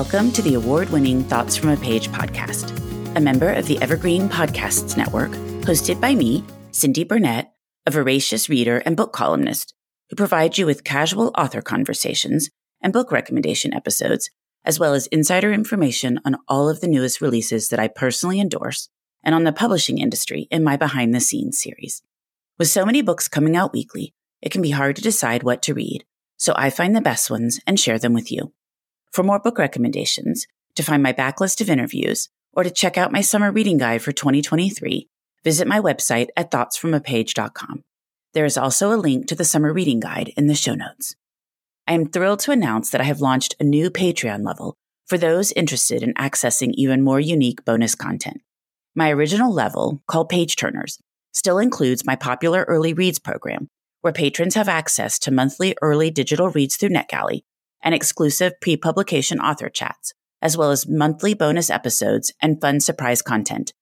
Welcome to the award winning Thoughts from a Page podcast, a member of the Evergreen Podcasts Network, hosted by me, Cindy Burnett, a voracious reader and book columnist who provides you with casual author conversations and book recommendation episodes, as well as insider information on all of the newest releases that I personally endorse and on the publishing industry in my behind the scenes series. With so many books coming out weekly, it can be hard to decide what to read, so I find the best ones and share them with you. For more book recommendations, to find my backlist of interviews, or to check out my summer reading guide for 2023, visit my website at thoughtsfromapage.com. There is also a link to the summer reading guide in the show notes. I am thrilled to announce that I have launched a new Patreon level for those interested in accessing even more unique bonus content. My original level, called Page Turners, still includes my popular early reads program, where patrons have access to monthly early digital reads through NetGalley and exclusive pre publication author chats, as well as monthly bonus episodes and fun surprise content.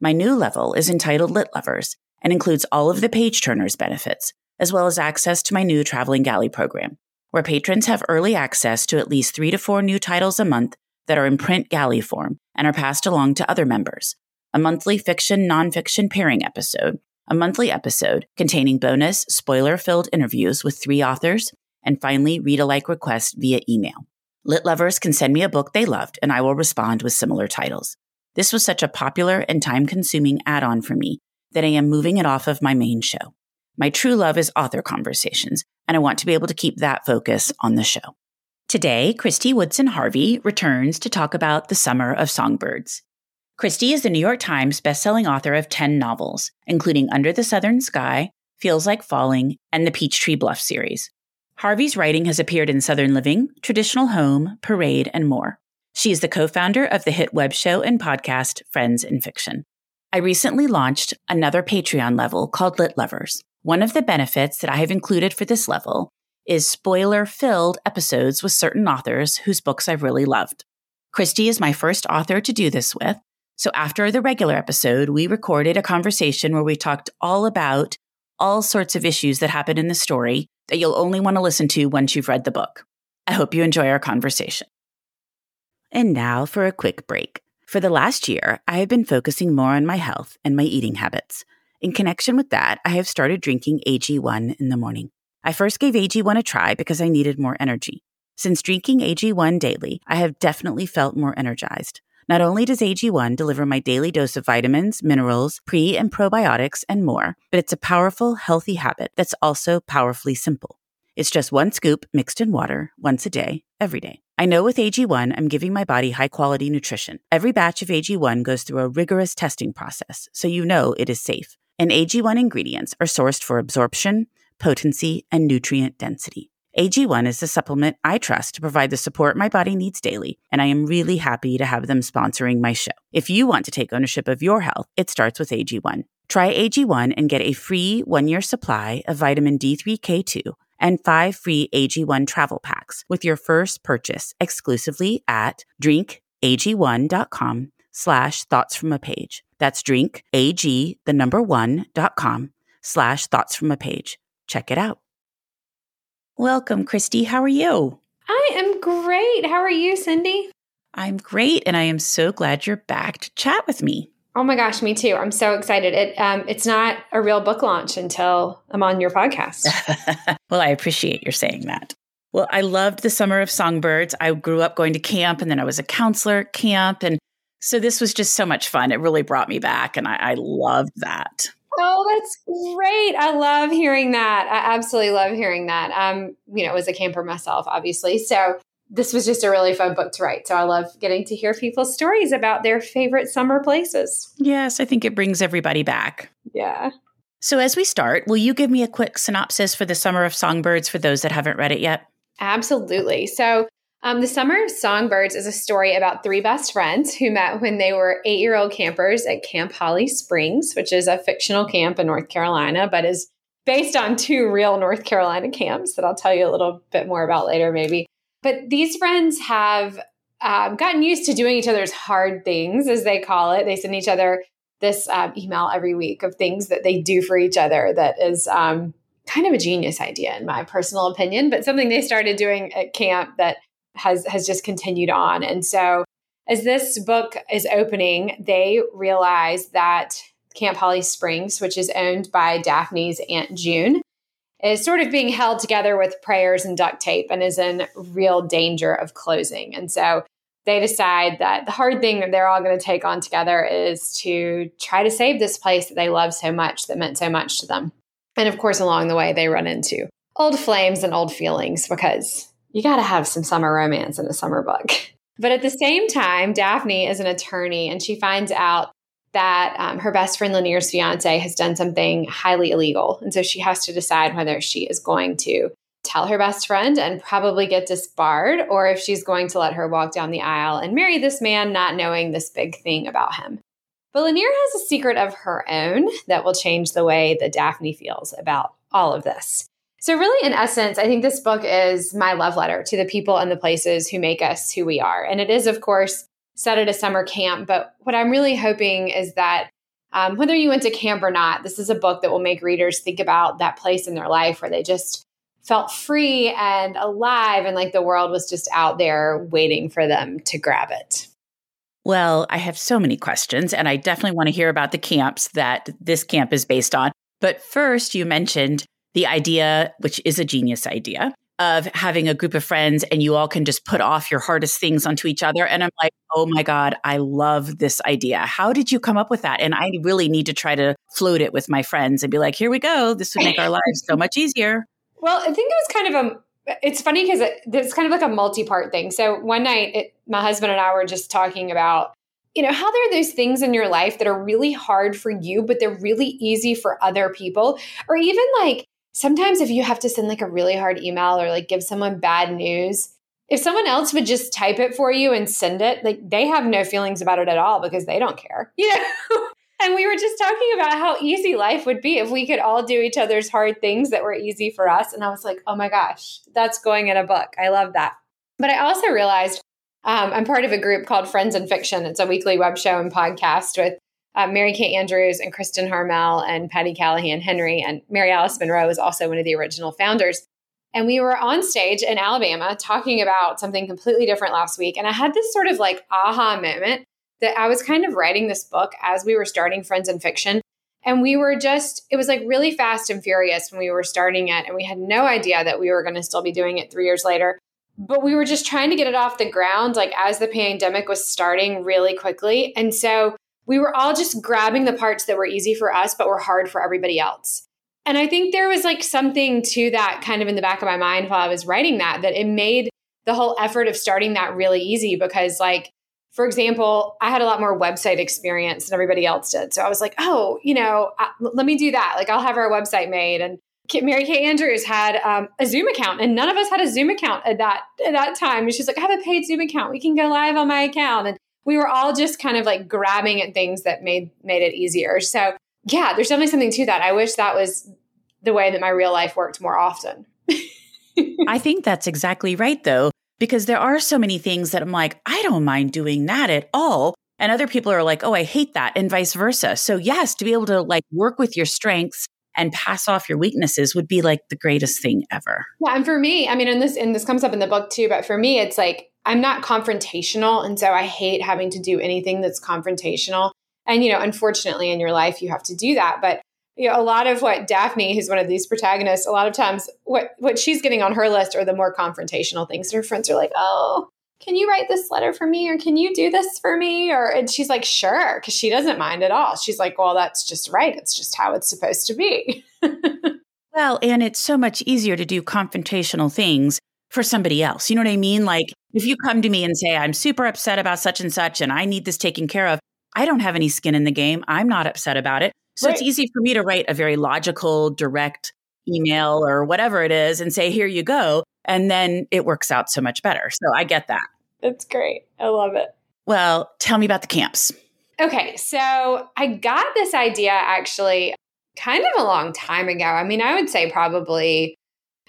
My new level is entitled Lit Lovers and includes all of the page turners benefits, as well as access to my new traveling galley program, where patrons have early access to at least three to four new titles a month that are in print galley form and are passed along to other members. A monthly fiction nonfiction pairing episode, a monthly episode containing bonus spoiler filled interviews with three authors, and finally, read alike requests via email. Lit lovers can send me a book they loved, and I will respond with similar titles. This was such a popular and time consuming add on for me that I am moving it off of my main show. My true love is author conversations, and I want to be able to keep that focus on the show. Today, Kristy Woodson Harvey returns to talk about the summer of songbirds. Kristy is the New York Times bestselling author of 10 novels, including Under the Southern Sky, Feels Like Falling, and the Peachtree Bluff series. Harvey's writing has appeared in Southern Living, Traditional Home, Parade, and more. She is the co founder of the hit web show and podcast Friends and Fiction. I recently launched another Patreon level called Lit Lovers. One of the benefits that I have included for this level is spoiler filled episodes with certain authors whose books I've really loved. Kristy is my first author to do this with. So after the regular episode, we recorded a conversation where we talked all about all sorts of issues that happen in the story that you'll only want to listen to once you've read the book. I hope you enjoy our conversation. And now for a quick break. For the last year, I have been focusing more on my health and my eating habits. In connection with that, I have started drinking AG1 in the morning. I first gave AG1 a try because I needed more energy. Since drinking AG1 daily, I have definitely felt more energized. Not only does AG1 deliver my daily dose of vitamins, minerals, pre and probiotics, and more, but it's a powerful, healthy habit that's also powerfully simple. It's just one scoop mixed in water once a day, every day. I know with AG1, I'm giving my body high quality nutrition. Every batch of AG1 goes through a rigorous testing process, so you know it is safe. And AG1 ingredients are sourced for absorption, potency, and nutrient density. AG1 is the supplement I trust to provide the support my body needs daily, and I am really happy to have them sponsoring my show. If you want to take ownership of your health, it starts with AG1. Try AG1 and get a free one year supply of vitamin D3K2 and five free AG1 travel packs with your first purchase exclusively at drinkag1.com slash thoughts from a page. That's drink, AG, the number one, dot com slash thoughts from a page. Check it out. Welcome, Kristy. How are you? I am great. How are you, Cindy? I'm great, and I am so glad you're back to chat with me. Oh my gosh, me too. I'm so excited. It um, it's not a real book launch until I'm on your podcast. well, I appreciate your saying that. Well, I loved the summer of songbirds. I grew up going to camp, and then I was a counselor at camp, and so this was just so much fun. It really brought me back, and I, I loved that. Oh, that's great. I love hearing that. I absolutely love hearing that. Um, you know, as a camper myself, obviously. So this was just a really fun book to write. So I love getting to hear people's stories about their favorite summer places. Yes, I think it brings everybody back. Yeah. So as we start, will you give me a quick synopsis for the Summer of Songbirds for those that haven't read it yet? Absolutely. So um, the Summer of Songbirds is a story about three best friends who met when they were eight year old campers at Camp Holly Springs, which is a fictional camp in North Carolina, but is based on two real North Carolina camps that I'll tell you a little bit more about later, maybe. But these friends have um, gotten used to doing each other's hard things, as they call it. They send each other this um, email every week of things that they do for each other that is um, kind of a genius idea, in my personal opinion, but something they started doing at camp that has has just continued on. And so as this book is opening, they realize that Camp Holly Springs, which is owned by Daphne's Aunt June, is sort of being held together with prayers and duct tape and is in real danger of closing. And so they decide that the hard thing that they're all going to take on together is to try to save this place that they love so much, that meant so much to them. And of course, along the way, they run into old flames and old feelings because you got to have some summer romance in a summer book. But at the same time, Daphne is an attorney and she finds out that um, her best friend Lanier's fiance has done something highly illegal. And so she has to decide whether she is going to tell her best friend and probably get disbarred or if she's going to let her walk down the aisle and marry this man, not knowing this big thing about him. But Lanier has a secret of her own that will change the way that Daphne feels about all of this. So, really, in essence, I think this book is my love letter to the people and the places who make us who we are. And it is, of course, set at a summer camp. But what I'm really hoping is that um, whether you went to camp or not, this is a book that will make readers think about that place in their life where they just felt free and alive and like the world was just out there waiting for them to grab it. Well, I have so many questions, and I definitely want to hear about the camps that this camp is based on. But first, you mentioned the idea, which is a genius idea, of having a group of friends and you all can just put off your hardest things onto each other. And I'm like, oh my God, I love this idea. How did you come up with that? And I really need to try to float it with my friends and be like, here we go. This would make our lives so much easier. Well, I think it was kind of a it's funny because it, it's kind of like a multi-part thing. So one night, it, my husband and I were just talking about, you know, how there are those things in your life that are really hard for you, but they're really easy for other people, or even like sometimes if you have to send like a really hard email or like give someone bad news, if someone else would just type it for you and send it, like they have no feelings about it at all because they don't care. You know? and we were just talking about how easy life would be if we could all do each other's hard things that were easy for us. And I was like, oh my gosh, that's going in a book. I love that. But I also realized um, I'm part of a group called Friends and Fiction. It's a weekly web show and podcast with uh, Mary Kay Andrews and Kristen Harmel and Patti Callahan Henry. And Mary Alice Monroe is also one of the original founders. And we were on stage in Alabama talking about something completely different last week. And I had this sort of like aha moment that I was kind of writing this book as we were starting Friends and Fiction. And we were just, it was like really fast and furious when we were starting it. And we had no idea that we were going to still be doing it three years later. But we were just trying to get it off the ground, like as the pandemic was starting really quickly. And so we were all just grabbing the parts that were easy for us, but were hard for everybody else. And I think there was like something to that kind of in the back of my mind while I was writing that, that it made the whole effort of starting that really easy because, like, for example, I had a lot more website experience than everybody else did. So I was like, oh, you know, I, let me do that. Like, I'll have our website made. And Mary Kay Andrews had um, a Zoom account, and none of us had a Zoom account at that at that time. And she's like, I have a paid Zoom account. We can go live on my account. And we were all just kind of like grabbing at things that made made it easier. So yeah, there's definitely something to that. I wish that was the way that my real life worked more often. I think that's exactly right though, because there are so many things that I'm like, I don't mind doing that at all. And other people are like, oh, I hate that, and vice versa. So, yes, to be able to like work with your strengths and pass off your weaknesses would be like the greatest thing ever. Yeah. And for me, I mean, and this, and this comes up in the book too, but for me, it's like, I'm not confrontational. And so I hate having to do anything that's confrontational. And, you know, unfortunately in your life, you have to do that. But, you know, a lot of what Daphne, who's one of these protagonists, a lot of times what, what she's getting on her list are the more confrontational things. Her friends are like, oh, can you write this letter for me? Or can you do this for me? Or, and she's like, sure, because she doesn't mind at all. She's like, well, that's just right. It's just how it's supposed to be. well, and it's so much easier to do confrontational things for somebody else. You know what I mean? Like if you come to me and say, I'm super upset about such and such and I need this taken care of, I don't have any skin in the game. I'm not upset about it. So right. it's easy for me to write a very logical, direct email or whatever it is and say, here you go. And then it works out so much better. So I get that. That's great. I love it. Well, tell me about the camps. Okay. So I got this idea actually kind of a long time ago. I mean, I would say probably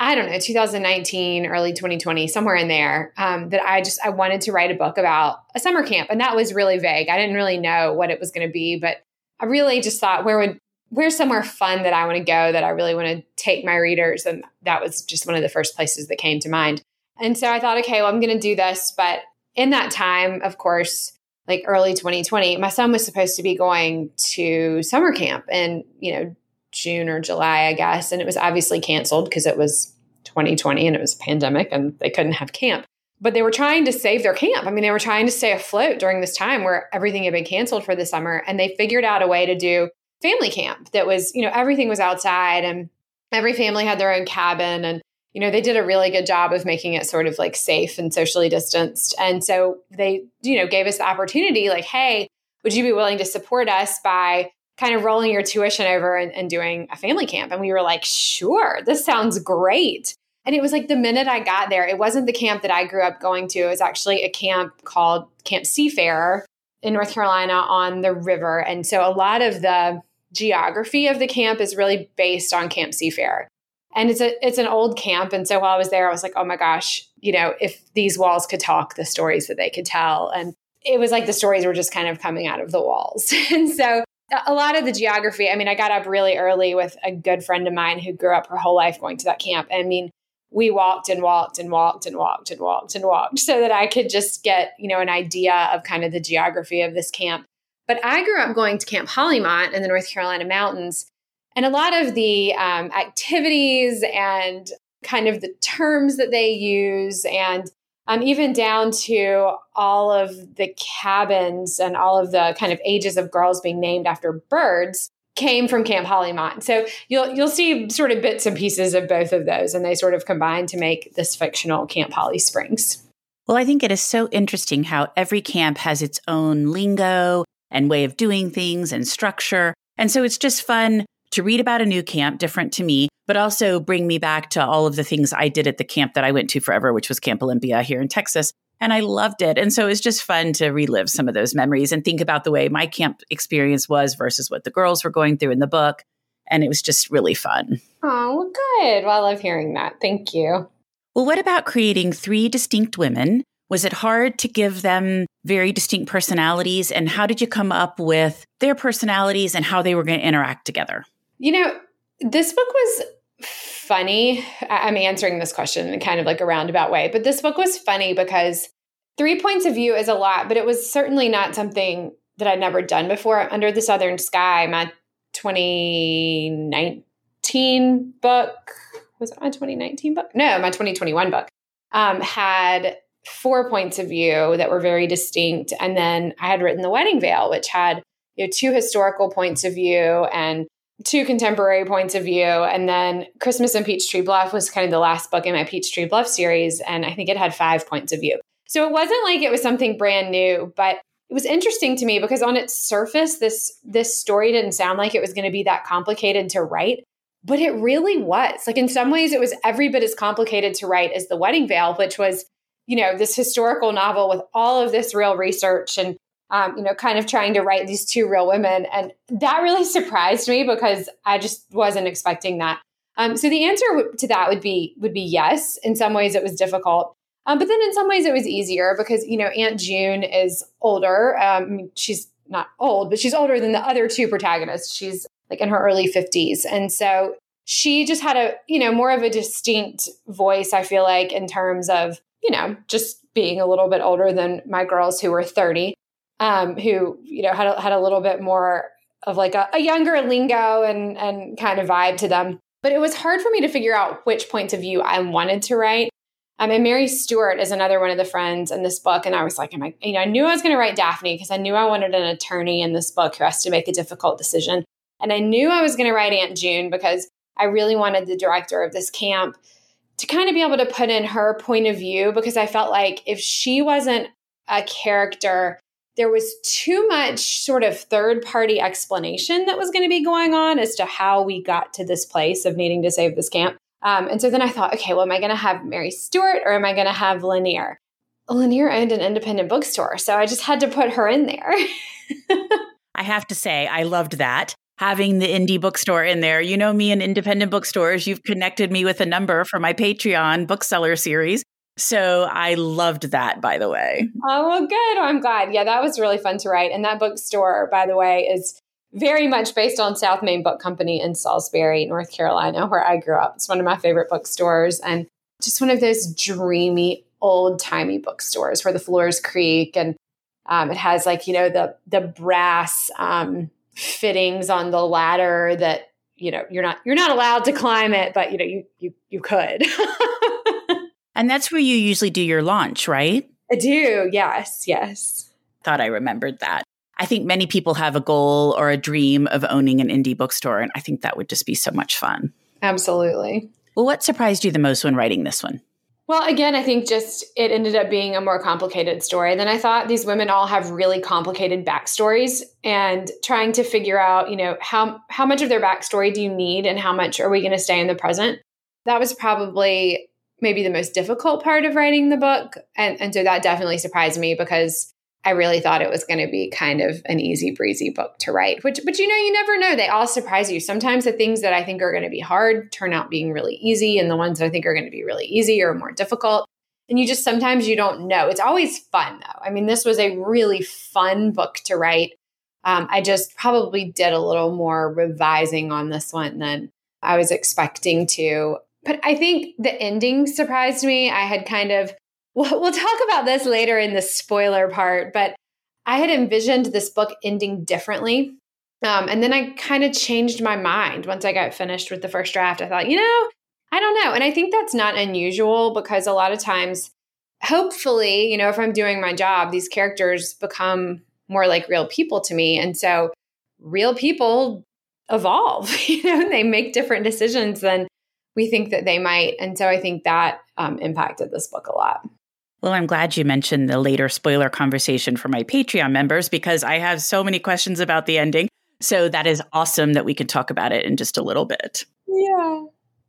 I don't know, 2019, early 2020, somewhere in there, um, that I just I wanted to write a book about a summer camp, and that was really vague. I didn't really know what it was going to be, but I really just thought where would where's somewhere fun that I want to go that I really want to take my readers, and that was just one of the first places that came to mind. And so I thought, okay, well, I'm going to do this. But in that time, of course, like early 2020, my son was supposed to be going to summer camp and, you know, June or July, I guess. And it was obviously canceled because it was 2020 and it was a pandemic and they couldn't have camp. But they were trying to save their camp. I mean, they were trying to stay afloat during this time where everything had been canceled for the summer. And they figured out a way to do family camp that was, you know, everything was outside and every family had their own cabin. And, you know, they did a really good job of making it sort of like safe and socially distanced. And so they, you know, gave us the opportunity like, hey, would you be willing to support us by kind of rolling your tuition over and, and, doing a family camp. And we were like, sure, this sounds great. And it was like the minute I got there, it wasn't the camp that I grew up going to. It was actually a camp called Camp Seafarer in North Carolina on the river. And so a lot of the geography of the camp is really based on Camp Seafarer. And it's a it's an old camp. And so while I was there, I was like, oh my gosh, you know, if these walls could talk, the stories that they could tell. And it was like the stories were just kind of coming out of the walls. and so a lot of the geography, I mean, I got up really early with a good friend of mine who grew up her whole life going to that camp. I mean, we walked and walked and walked and walked and walked and walked so that I could just get, you know, an idea of kind of the geography of this camp. But I grew up going to Camp Hollymont in the North Carolina mountains. And a lot of the um, activities and kind of the terms that they use and um, even down to all of the cabins and all of the kind of ages of girls being named after birds came from Camp Hollymont. So you'll you'll see sort of bits and pieces of both of those, and they sort of combine to make this fictional Camp Holly Springs. Well, I think it is so interesting how every camp has its own lingo and way of doing things and structure. And so it's just fun to read about a new camp, different to me, but also bring me back to all of the things I did at the camp that I went to forever, which was Camp Olympia here in Texas. And I loved it. And so it was just fun to relive some of those memories and think about the way my camp experience was versus what the girls were going through in the book. And it was just really fun. Oh, good. Well, I love hearing that. Thank you. Well, what about creating three distinct women? Was it hard to give them very distinct personalities? And how did you come up with their personalities and how they were going to interact together? You know, this book was funny. I'm answering this question in kind of like a roundabout way, but this book was funny because three points of view is a lot, but it was certainly not something that I'd never done before. Under the Southern Sky, my 2019 book was it my 2019 book? No, my 2021 book um, had four points of view that were very distinct, and then I had written The Wedding Veil, which had you know two historical points of view and two contemporary points of view. And then Christmas in Peachtree Bluff was kind of the last book in my Peachtree Bluff series. And I think it had five points of view. So it wasn't like it was something brand new, but it was interesting to me because on its surface, this this story didn't sound like it was going to be that complicated to write. But it really was. Like in some ways, it was every bit as complicated to write as The Wedding Veil, which was, you know, this historical novel with all of this real research and um, you know, kind of trying to write these two real women. And that really surprised me because I just wasn't expecting that. Um, so the answer to that would be would be yes. In some ways, it was difficult, um, but then in some ways, it was easier because you know Aunt June is older. Um, she's not old, but she's older than the other two protagonists. She's like in her early fifties, and so she just had a you know more of a distinct voice. I feel like in terms of you know just being a little bit older than my girls who were thirty um, who you know had a, had a little bit more of like a, a younger lingo and and kind of vibe to them. But it was hard for me to figure out which points of view I wanted to write. Um, and Mary Stewart is another one of the friends in this book. And I was like, am I, you know, I knew I was going to write Daphne because I knew I wanted an attorney in this book who has to make a difficult decision. And I knew I was going to write Aunt June because I really wanted the director of this camp to kind of be able to put in her point of view because I felt like if she wasn't a character there was too much sort of third party explanation that was going to be going on as to how we got to this place of needing to save this camp. Um, and so then I thought, okay, well, am I going to have Mary Stewart or am I going to have Lanier? Lanier owned an independent bookstore, so I just had to put her in there. I have to say, I loved that. Having the indie bookstore in there. You know me and independent bookstores. You've connected me with a number for my Patreon bookseller series. So I loved that, by the way. Oh, well, good. I'm glad. Yeah, that was really fun to write. And that bookstore, by the way, is very much based on South Main Book Company in Salisbury, North Carolina, where I grew up. It's one of my favorite bookstores. And just one of those dreamy old timey bookstores where the floors creak and um, it has like you know the the brass um, fittings on the ladder that you know you're not you're not allowed to climb it, but you know you you you could. and that's where you usually do your launch, right? I do. Yes. Yes. Thought I remembered that. I think many people have a goal or a dream of owning an indie bookstore, and I think that would just be so much fun. Absolutely. Well, what surprised you the most when writing this one? Well, again, I think just it ended up being a more complicated story than I thought. These women all have really complicated backstories, and trying to figure out, you know, how how much of their backstory do you need, and how much are we going to stay in the present? That was probably maybe the most difficult part of writing the book, and and so that definitely surprised me because I really thought it was going to be kind of an easy breezy book to write. Which, but you know, you never know. They all surprise you. Sometimes the things that I think are going to be hard turn out being really easy, and the ones that I think are going to be really easy are more difficult. And you just sometimes you don't know. It's always fun though. I mean, this was a really fun book to write. Um, I just probably did a little more revising on this one than I was expecting to. But I think the ending surprised me. I had kind of We'll, we'll talk about this later in the spoiler part, but I had envisioned this book ending differently. Um, and then I kind of changed my mind once I got finished with the first draft. I thought, you know, I don't know. And I think that's not unusual because a lot of times, hopefully, you know, if I'm doing my job, these characters become more like real people to me. And so real people evolve, you know, they make different decisions than we think that they might. And so I think that um, impacted this book a lot. Well, I'm glad you mentioned the later spoiler conversation for my Patreon members because I have so many questions about the ending. So that is awesome that we can talk about it in just a little bit. Yeah.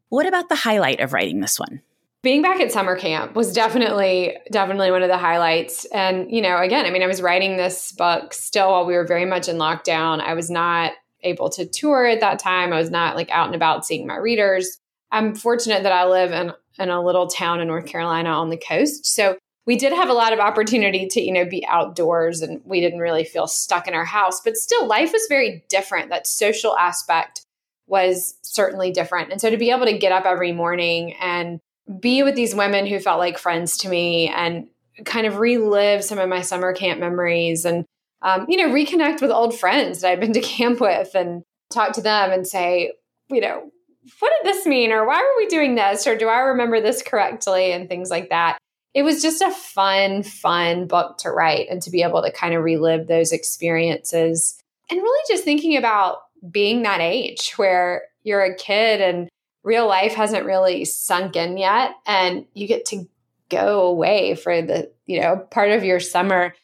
What about the highlight of writing this one? Being back at summer camp was definitely definitely one of the highlights. And you know, again, I mean, I was writing this book still while we were very much in lockdown. I was not able to tour at that time. I was not like out and about seeing my readers. I'm fortunate that I live in in a little town in North Carolina on the coast. So we did have a lot of opportunity to, you know, be outdoors and we didn't really feel stuck in our house, but still life was very different. That social aspect was certainly different. And so to be able to get up every morning and be with these women who felt like friends to me and kind of relive some of my summer camp memories and um, you know reconnect with old friends that I'd been to camp with and talk to them and say you know what did this mean? Or why were we doing this? Or do I remember this correctly? And things like that. It was just a fun, fun book to write and to be able to kind of relive those experiences. And really just thinking about being that age where you're a kid and real life hasn't really sunk in yet. And you get to go away for the, you know, part of your summer.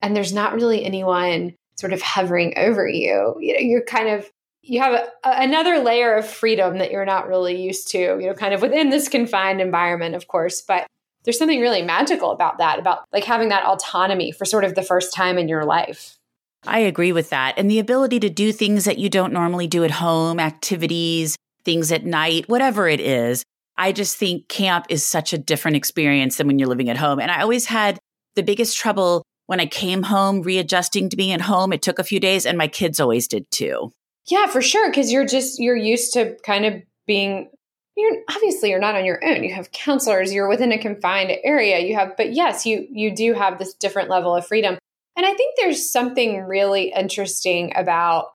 And there's not really anyone sort of hovering over you. You know, you're kind of you have a, another layer of freedom that you're not really used to, you know, kind of within this confined environment, of course. But there's something really magical about that, about like having that autonomy for sort of the first time in your life. I agree with that. And the ability to do things that you don't normally do at home, activities, things at night, whatever it is. I just think camp is such a different experience than when you're living at home. And I always had the biggest trouble when I came home readjusting to being at home. It took a few days, and my kids always did too. Yeah, for sure. Cause you're just, you're used to kind of being, you're obviously you're not on your own. You have counselors, you're within a confined area. You have, but yes, you, you do have this different level of freedom. And I think there's something really interesting about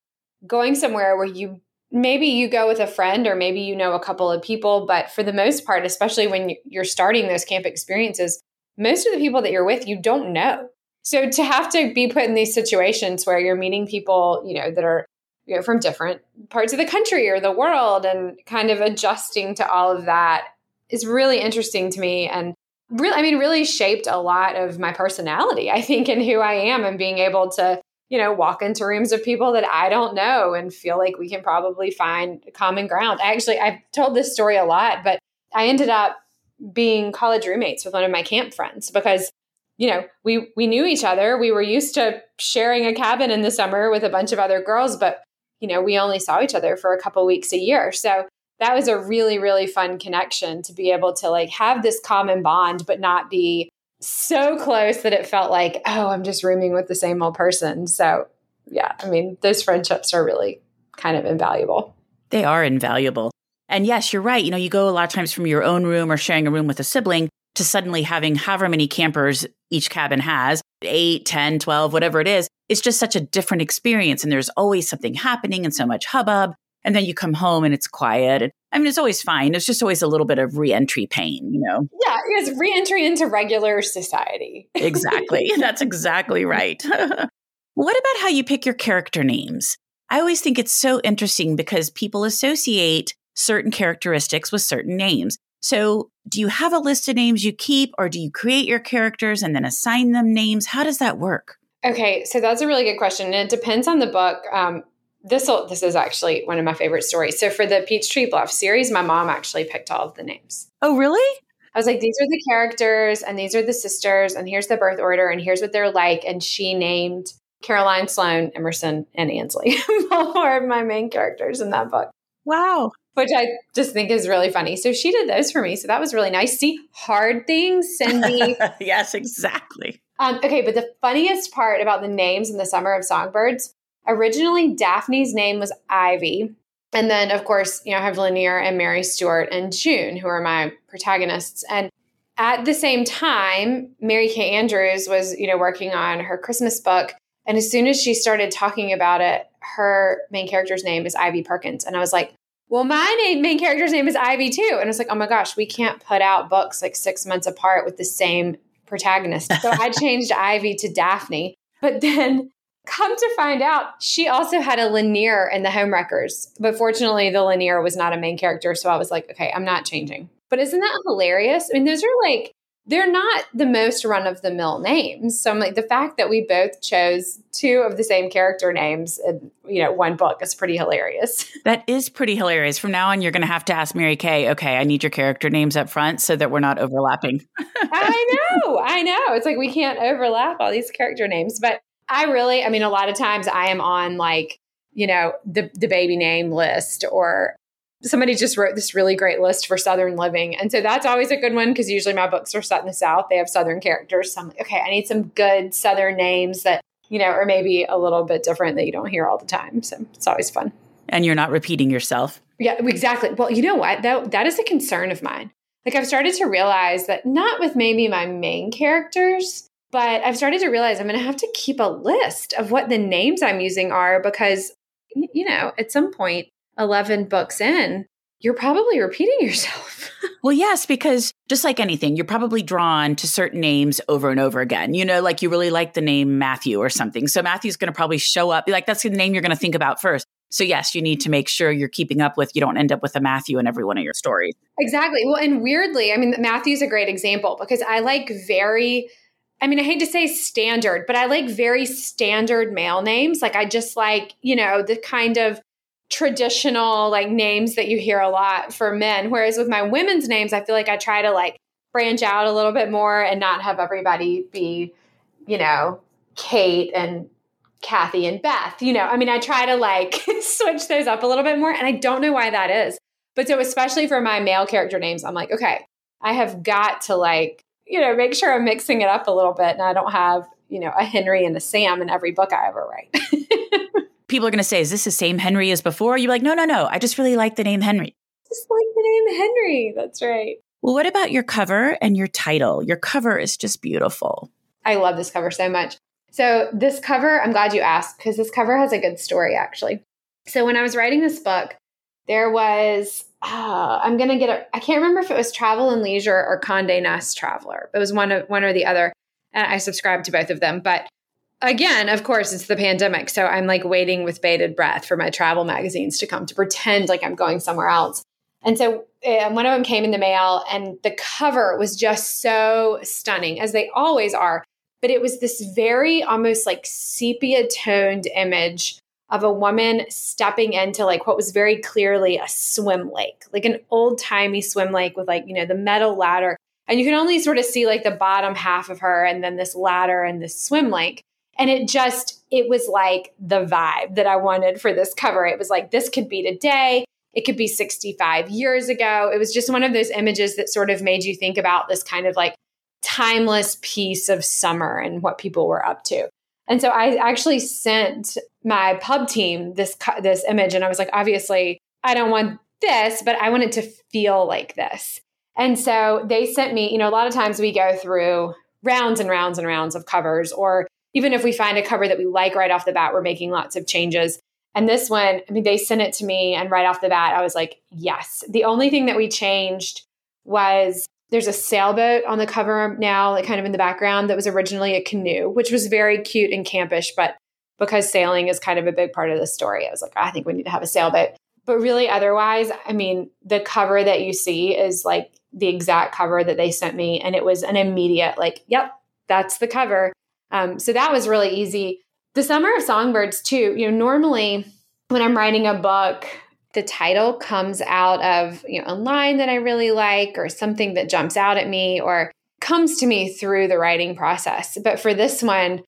going somewhere where you maybe you go with a friend or maybe you know a couple of people, but for the most part, especially when you're starting those camp experiences, most of the people that you're with, you don't know. So to have to be put in these situations where you're meeting people, you know, that are you know, from different parts of the country or the world and kind of adjusting to all of that is really interesting to me and really I mean really shaped a lot of my personality I think and who I am and being able to you know walk into rooms of people that I don't know and feel like we can probably find common ground. Actually I've told this story a lot but I ended up being college roommates with one of my camp friends because you know we we knew each other we were used to sharing a cabin in the summer with a bunch of other girls but you know, we only saw each other for a couple weeks a year. So that was a really, really fun connection to be able to like have this common bond, but not be so close that it felt like, oh, I'm just rooming with the same old person. So yeah, I mean, those friendships are really kind of invaluable. They are invaluable. And yes, you're right. You know, you go a lot of times from your own room or sharing a room with a sibling to suddenly having however many campers each cabin has 8, 10, 12, whatever it is. It's just such a different experience. And there's always something happening and so much hubbub. And then you come home and it's quiet. And I mean, it's always fine. It's just always a little bit of reentry pain, you know? Yeah, it's reentry into regular society. exactly. That's exactly right. what about how you pick your character names? I always think it's so interesting because people associate certain characteristics with certain names. So, do you have a list of names you keep, or do you create your characters and then assign them names? How does that work? Okay, so that's a really good question. And it depends on the book. Um, this this is actually one of my favorite stories. So for the Peachtree Bluff series, my mom actually picked all of the names. Oh, really? I was like, these are the characters, and these are the sisters, and here's the birth order, and here's what they're like. And she named Caroline, Sloane, Emerson, and Ansley, four of my main characters in that book. Wow. Which I just think is really funny. So she did those for me. So that was really nice. See, hard things, Cindy. yes, exactly. Um, okay, but the funniest part about the names in the Summer of Songbirds originally Daphne's name was Ivy. And then, of course, you know, I have Lanier and Mary Stuart and June, who are my protagonists. And at the same time, Mary Kay Andrews was, you know, working on her Christmas book. And as soon as she started talking about it, her main character's name is Ivy Perkins. And I was like, well, my name, main character's name is Ivy too. And it's like, oh my gosh, we can't put out books like six months apart with the same protagonist. So I changed Ivy to Daphne. But then come to find out, she also had a Lanier in the Homewreckers. But fortunately, the Lanier was not a main character. So I was like, okay, I'm not changing. But isn't that hilarious? I mean, those are like they're not the most run of the mill names. So I'm like, the fact that we both chose two of the same character names in, you know, one book is pretty hilarious. That is pretty hilarious. From now on, you're going to have to ask Mary Kay, okay, I need your character names up front so that we're not overlapping. I know. I know. It's like we can't overlap all these character names. But I really, I mean, a lot of times I am on like, you know, the, the baby name list or somebody just wrote this really great list for Southern living. And so that's always a good one because usually my books are set in the South. They have Southern characters. So I'm like, okay, I need some good Southern names that, you know, are maybe a little bit different that you don't hear all the time. So it's always fun. And you're not repeating yourself. Yeah, exactly. Well, you know what? That, that is a concern of mine. Like I've started to realize that not with maybe my main characters, but I've started to realize I'm going to have to keep a list of what the names I'm using are because, you know, at some point 11 books in, you're probably repeating yourself. well, yes, because just like anything, you're probably drawn to certain names over and over again. You know, like you really like the name Matthew or something. So Matthew's going to probably show up. Like that's the name you're going to think about first. So yes, you need to make sure you're keeping up with you don't end up with a Matthew in every one of your stories. Exactly. Well, and weirdly, I mean Matthew's a great example because I like very I mean, I hate to say standard, but I like very standard male names. Like I just like, you know, the kind of traditional like names that you hear a lot for men. Whereas with my women's names, I feel like I try to like branch out a little bit more and not have everybody be, you know, Kate and Kathy and Beth. You know, I mean, I try to like switch those up a little bit more. And I don't know why that is. But so, especially for my male character names, I'm like, okay, I have got to like, you know, make sure I'm mixing it up a little bit and I don't have, you know, a Henry and a Sam in every book I ever write. people are going to say, is this the same Henry as before? You're like, no, no, no. I just really like the name Henry. Just like the name Henry. That's right. Well, what about your cover and your title? Your cover is just beautiful. I love this cover so much. So, this cover, I'm glad you asked because this cover has a good story actually. So, when I was writing this book, there was, uh, I'm going to get it, I can't remember if it was Travel and Leisure or Conde Nast Traveler. It was one, of, one or the other. And I subscribed to both of them. But again, of course, it's the pandemic. So I'm like waiting with bated breath for my travel magazines to come to pretend like I'm going somewhere else. And so uh, one of them came in the mail, and the cover was just so stunning, as they always are. But it was this very almost like sepia toned image of a woman stepping into like what was very clearly a swim lake, like an old timey swim lake with like, you know, the metal ladder. And you can only sort of see like the bottom half of her and then this ladder and this swim lake. And it just, it was like the vibe that I wanted for this cover. It was like, this could be today. It could be 65 years ago. It was just one of those images that sort of made you think about this kind of like timeless piece of summer and what people were up to. And so I actually sent my pub team this this image and I was like obviously I don't want this, but I want it to feel like this. And so they sent me, you know, a lot of times we go through rounds and rounds and rounds of covers, or even if we find a cover that we like right off the bat, we're making lots of changes. And this one, I mean, they sent it to me, and right off the bat, I was like, yes. The only thing that we changed was there's a sailboat on the cover now, like kind of in the background, that was originally a canoe, which was very cute and campish. But because sailing is kind of a big part of the story, I was like, I think we need to have a sailboat. But really, otherwise, I mean, the cover that you see is like the exact cover that they sent me. And it was an immediate, like, yep, that's the cover. Um, so that was really easy. The Summer of Songbirds, too, you know, normally when I'm writing a book, the title comes out of you know a line that I really like or something that jumps out at me or comes to me through the writing process. But for this one,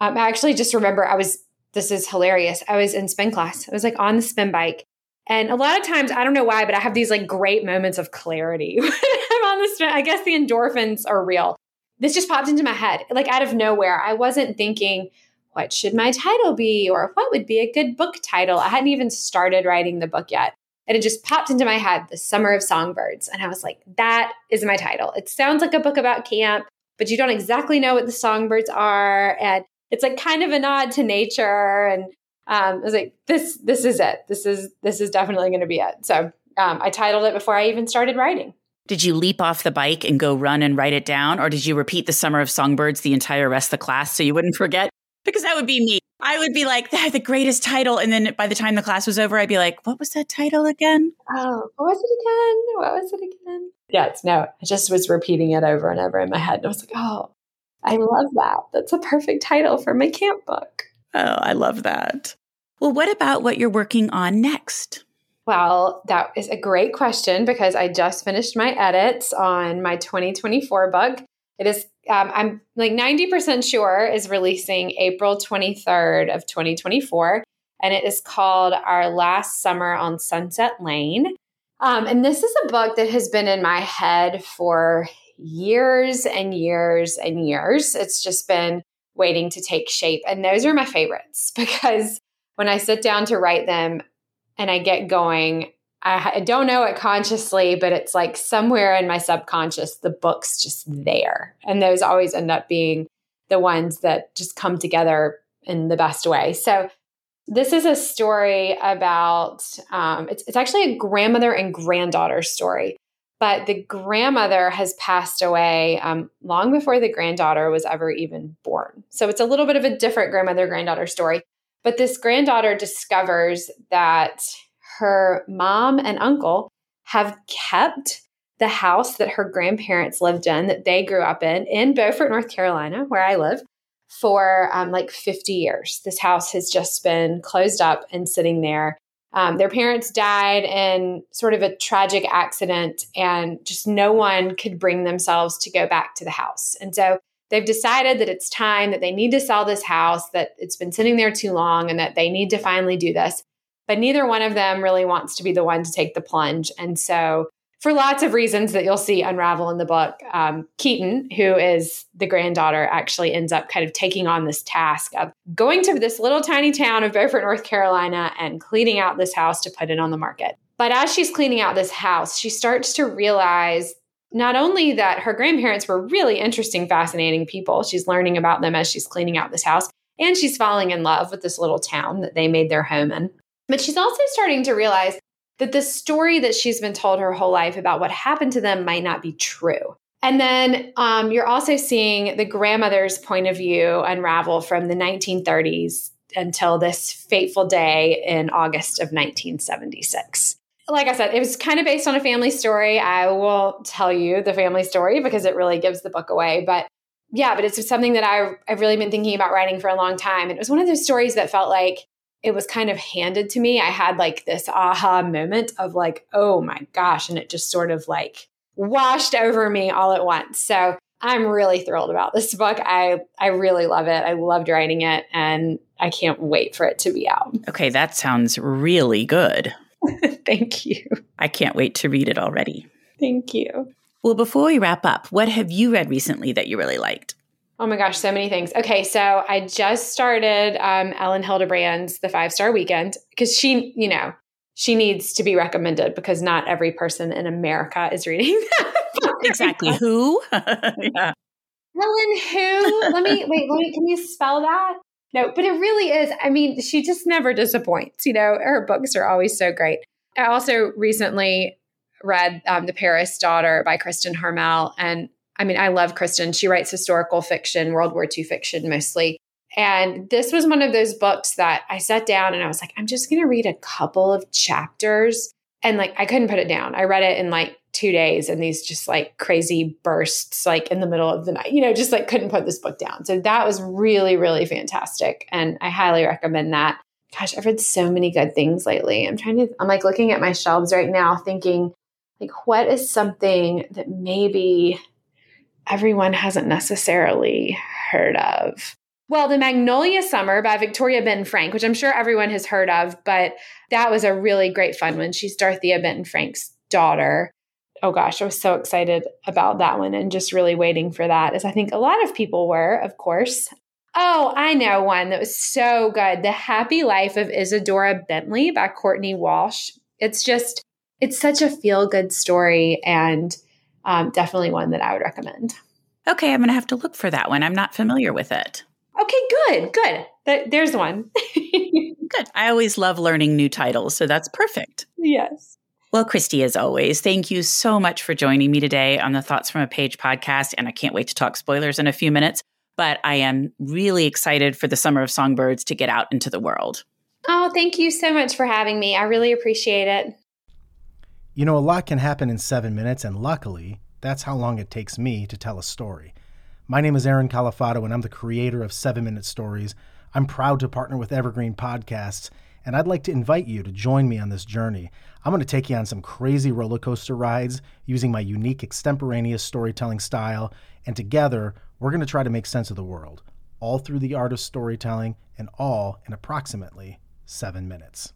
um, I actually just remember I was this is hilarious. I was in spin class. I was like on the spin bike. And a lot of times, I don't know why, but I have these like great moments of clarity when I'm on the spin. I guess the endorphins are real. This just popped into my head, like out of nowhere. I wasn't thinking, what should my title be or what would be a good book title. I hadn't even started writing the book yet. And it just popped into my head, The Summer of Songbirds. And I was like, that is my title. It sounds like a book about camp, but you don't exactly know what the songbirds are. And it's like kind of a nod to nature. And um, I was like, this, this is it. This is, this is definitely going to be it. So um, I titled it before I even started writing. Did you leap off the bike and go run and write it down? Or did you repeat the Summer of Songbirds the entire rest of the class so you wouldn't forget? because that would be me. I would be like, the greatest title. And then by the time the class was over, I'd be like, what was that title again? Oh, what was it again? What was it again? Yes, no, I just was repeating it over and over in my head. And I was like, oh, I love that. That's a perfect title for my camp book. Oh, I love that. Well, what about what you're working on next? Well, that is a great question because I just finished my edits on my 2024 book. It is um, I'm like 90% sure is releasing April 23rd of 2024. And it is called Our Last Summer on Sunset Lane. Um, and this is a book that has been in my head for years and years and years. It's just been waiting to take shape. And those are my favorites because when I sit down to write them and I get going, I, I don't know it consciously, but it's like somewhere in my subconscious, the book's just there. And those always end up being the ones that just come together in the best way. So, this is a story about um, it's, it's actually a grandmother and granddaughter story but the grandmother has passed away um, long before the granddaughter was ever even born so it's a little bit of a different grandmother granddaughter story but this granddaughter discovers that her mom and uncle have kept the house that her grandparents lived in, that they grew up in, in Beaufort, North Carolina, where I live, for um, like 50 years. This house has just been closed up and sitting there. Um, their parents died in sort of a tragic accident, and just no one could bring themselves to go back to the house. And so they've decided that it's time that they need to sell this house, that it's been sitting there too long, and that they need to finally do this but neither one of them really wants to be the one to take the plunge. And so, for lots of reasons that you'll see unravel in the book, um, Keaton, who is the granddaughter, actually ends up kind of taking on this task of going to this little tiny town of Beaufort, North Carolina, and cleaning out this house to put it on the market. But as she's cleaning out this house, she starts to realize not only that her grandparents were really interesting, fascinating people, she's learning about them as she's cleaning out this house, and she's falling in love with this little town that they made their home in. But she's also starting to realize that the story that she's been told her whole life about what happened to them might not be true. And then um, you're also seeing the grandmother's point of view unravel from the 1930s until this fateful day in August of 1976. Like I said, it was kind of based on a family story. I won't tell you the family story because it really gives the book away. But yeah, but it's something that I, I've really been thinking about writing for a long time. And it was one of those stories that felt like it was kind of handed to me. I had like this aha moment of like, oh my gosh. And it just sort of like washed over me all at once. So I'm really thrilled about this book. I, I really love it. I loved writing it and I can't wait for it to be out. Okay, that sounds really good. Thank you. I can't wait to read it already. Thank you. Well, before we wrap up, what have you read recently that you really liked? Oh my gosh, so many things. Okay, so I just started um, Elin Hilderbrand's The Five Star Weekend because she, you know, she needs to be recommended because not every person in America is reading that. exactly. Who? yeah. Helen who? Let me wait, let me can you spell that? No, but it really is. I mean, she just never disappoints. You know, her books are always so great. I also recently read um, The Paris Daughter by Kristen Harmel. And I mean, I love Kristen. She writes historical fiction, World War II fiction mostly. And this was one of those books that I sat down and I was like, I'm just going to read a couple of chapters. And like, I couldn't put it down. I read it in like two days and these just like crazy bursts, like in the middle of the night, you know, just like couldn't put this book down. So that was really, really fantastic. And I highly recommend that. Gosh, I've read so many good things lately. I'm trying to, I'm like looking at my shelves right now thinking, like, what is something that maybe everyone hasn't necessarily heard of? Well, The Magnolia Summer by Victoria Benton Frank, which I'm sure everyone has heard of, but that was a really great fun one. She's Dorothea Benton Frank's daughter. Oh gosh, I was so excited about that one and just really waiting for that, as I think a lot of people were, of course. Oh, I know one that was so good The Happy Life of Isadora Bentley by Courtney Walsh. It's just, it's such a feel good story and um, definitely one that I would recommend. Okay, I'm going to have to look for that one. I'm not familiar with it. Okay, good, good. there's one. good. I always love learning new titles, so that's perfect. Yes. Well, Kristy, as always, thank you so much for joining me today on the Thoughts from a Page podcast. And I can't wait to talk spoilers in a few minutes, but I am really excited for the Summer of Songbirds to get out into the world. Oh, thank you so much for having me. I really appreciate it. You know, a lot can happen in seven minutes, and luckily, that's how long it takes me to tell a story. My name is Aaron Califato, and I'm the creator of Seven Minute Stories. I'm proud to partner with Evergreen Podcasts, and I'd like to invite you to join me on this journey. I'm going to take you on some crazy roller coaster rides using my unique extemporaneous storytelling style, and together, we're going to try to make sense of the world, all through the art of storytelling, and all in approximately seven minutes.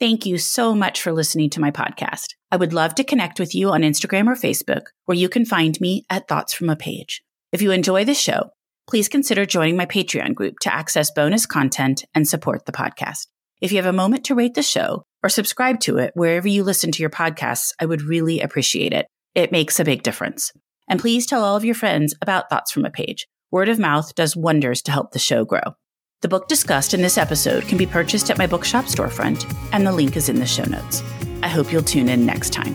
Thank you so much for listening to my podcast. I would love to connect with you on Instagram or Facebook, where you can find me at Thoughts from a Page. If you enjoy the show, please consider joining my Patreon group to access bonus content and support the podcast. If you have a moment to rate the show or subscribe to it wherever you listen to your podcasts, I would really appreciate it. It makes a big difference. And please tell all of your friends about Thoughts from a Page. Word of mouth does wonders to help the show grow. The book discussed in this episode can be purchased at my bookshop storefront, and the link is in the show notes. I hope you'll tune in next time.